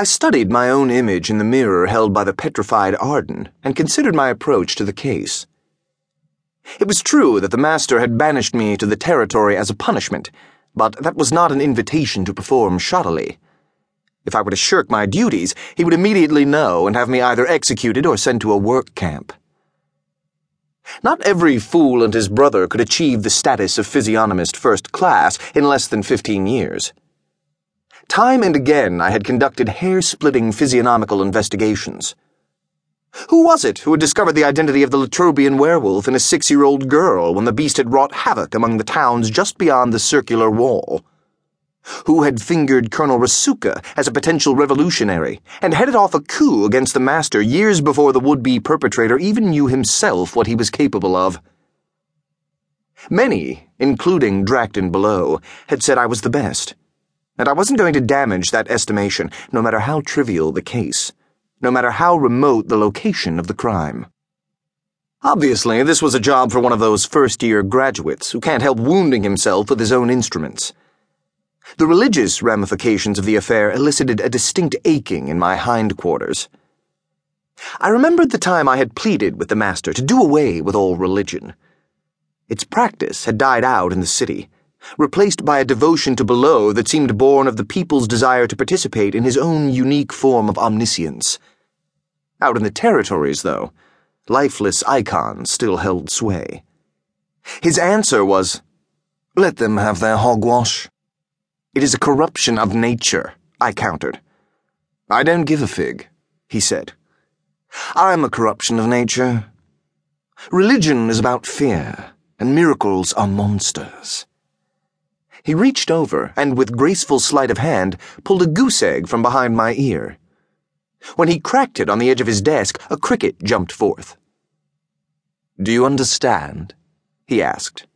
I studied my own image in the mirror held by the petrified Arden and considered my approach to the case. It was true that the master had banished me to the territory as a punishment, but that was not an invitation to perform shoddily. If I were to shirk my duties, he would immediately know and have me either executed or sent to a work camp. Not every fool and his brother could achieve the status of physiognomist first class in less than fifteen years. Time and again I had conducted hair splitting physiognomical investigations. Who was it who had discovered the identity of the Latrobian werewolf in a six year old girl when the beast had wrought havoc among the towns just beyond the circular wall? Who had fingered Colonel Rasuka as a potential revolutionary and headed off a coup against the master years before the would be perpetrator even knew himself what he was capable of? Many, including Drachton Below, had said I was the best and I wasn't going to damage that estimation, no matter how trivial the case, no matter how remote the location of the crime. Obviously, this was a job for one of those first year graduates who can't help wounding himself with his own instruments. The religious ramifications of the affair elicited a distinct aching in my hindquarters. I remembered the time I had pleaded with the master to do away with all religion. Its practice had died out in the city replaced by a devotion to below that seemed born of the people's desire to participate in his own unique form of omniscience. Out in the territories, though, lifeless icons still held sway. His answer was, Let them have their hogwash. It is a corruption of nature, I countered. I don't give a fig, he said. I'm a corruption of nature. Religion is about fear, and miracles are monsters. He reached over and, with graceful sleight of hand, pulled a goose egg from behind my ear. When he cracked it on the edge of his desk, a cricket jumped forth. Do you understand? he asked.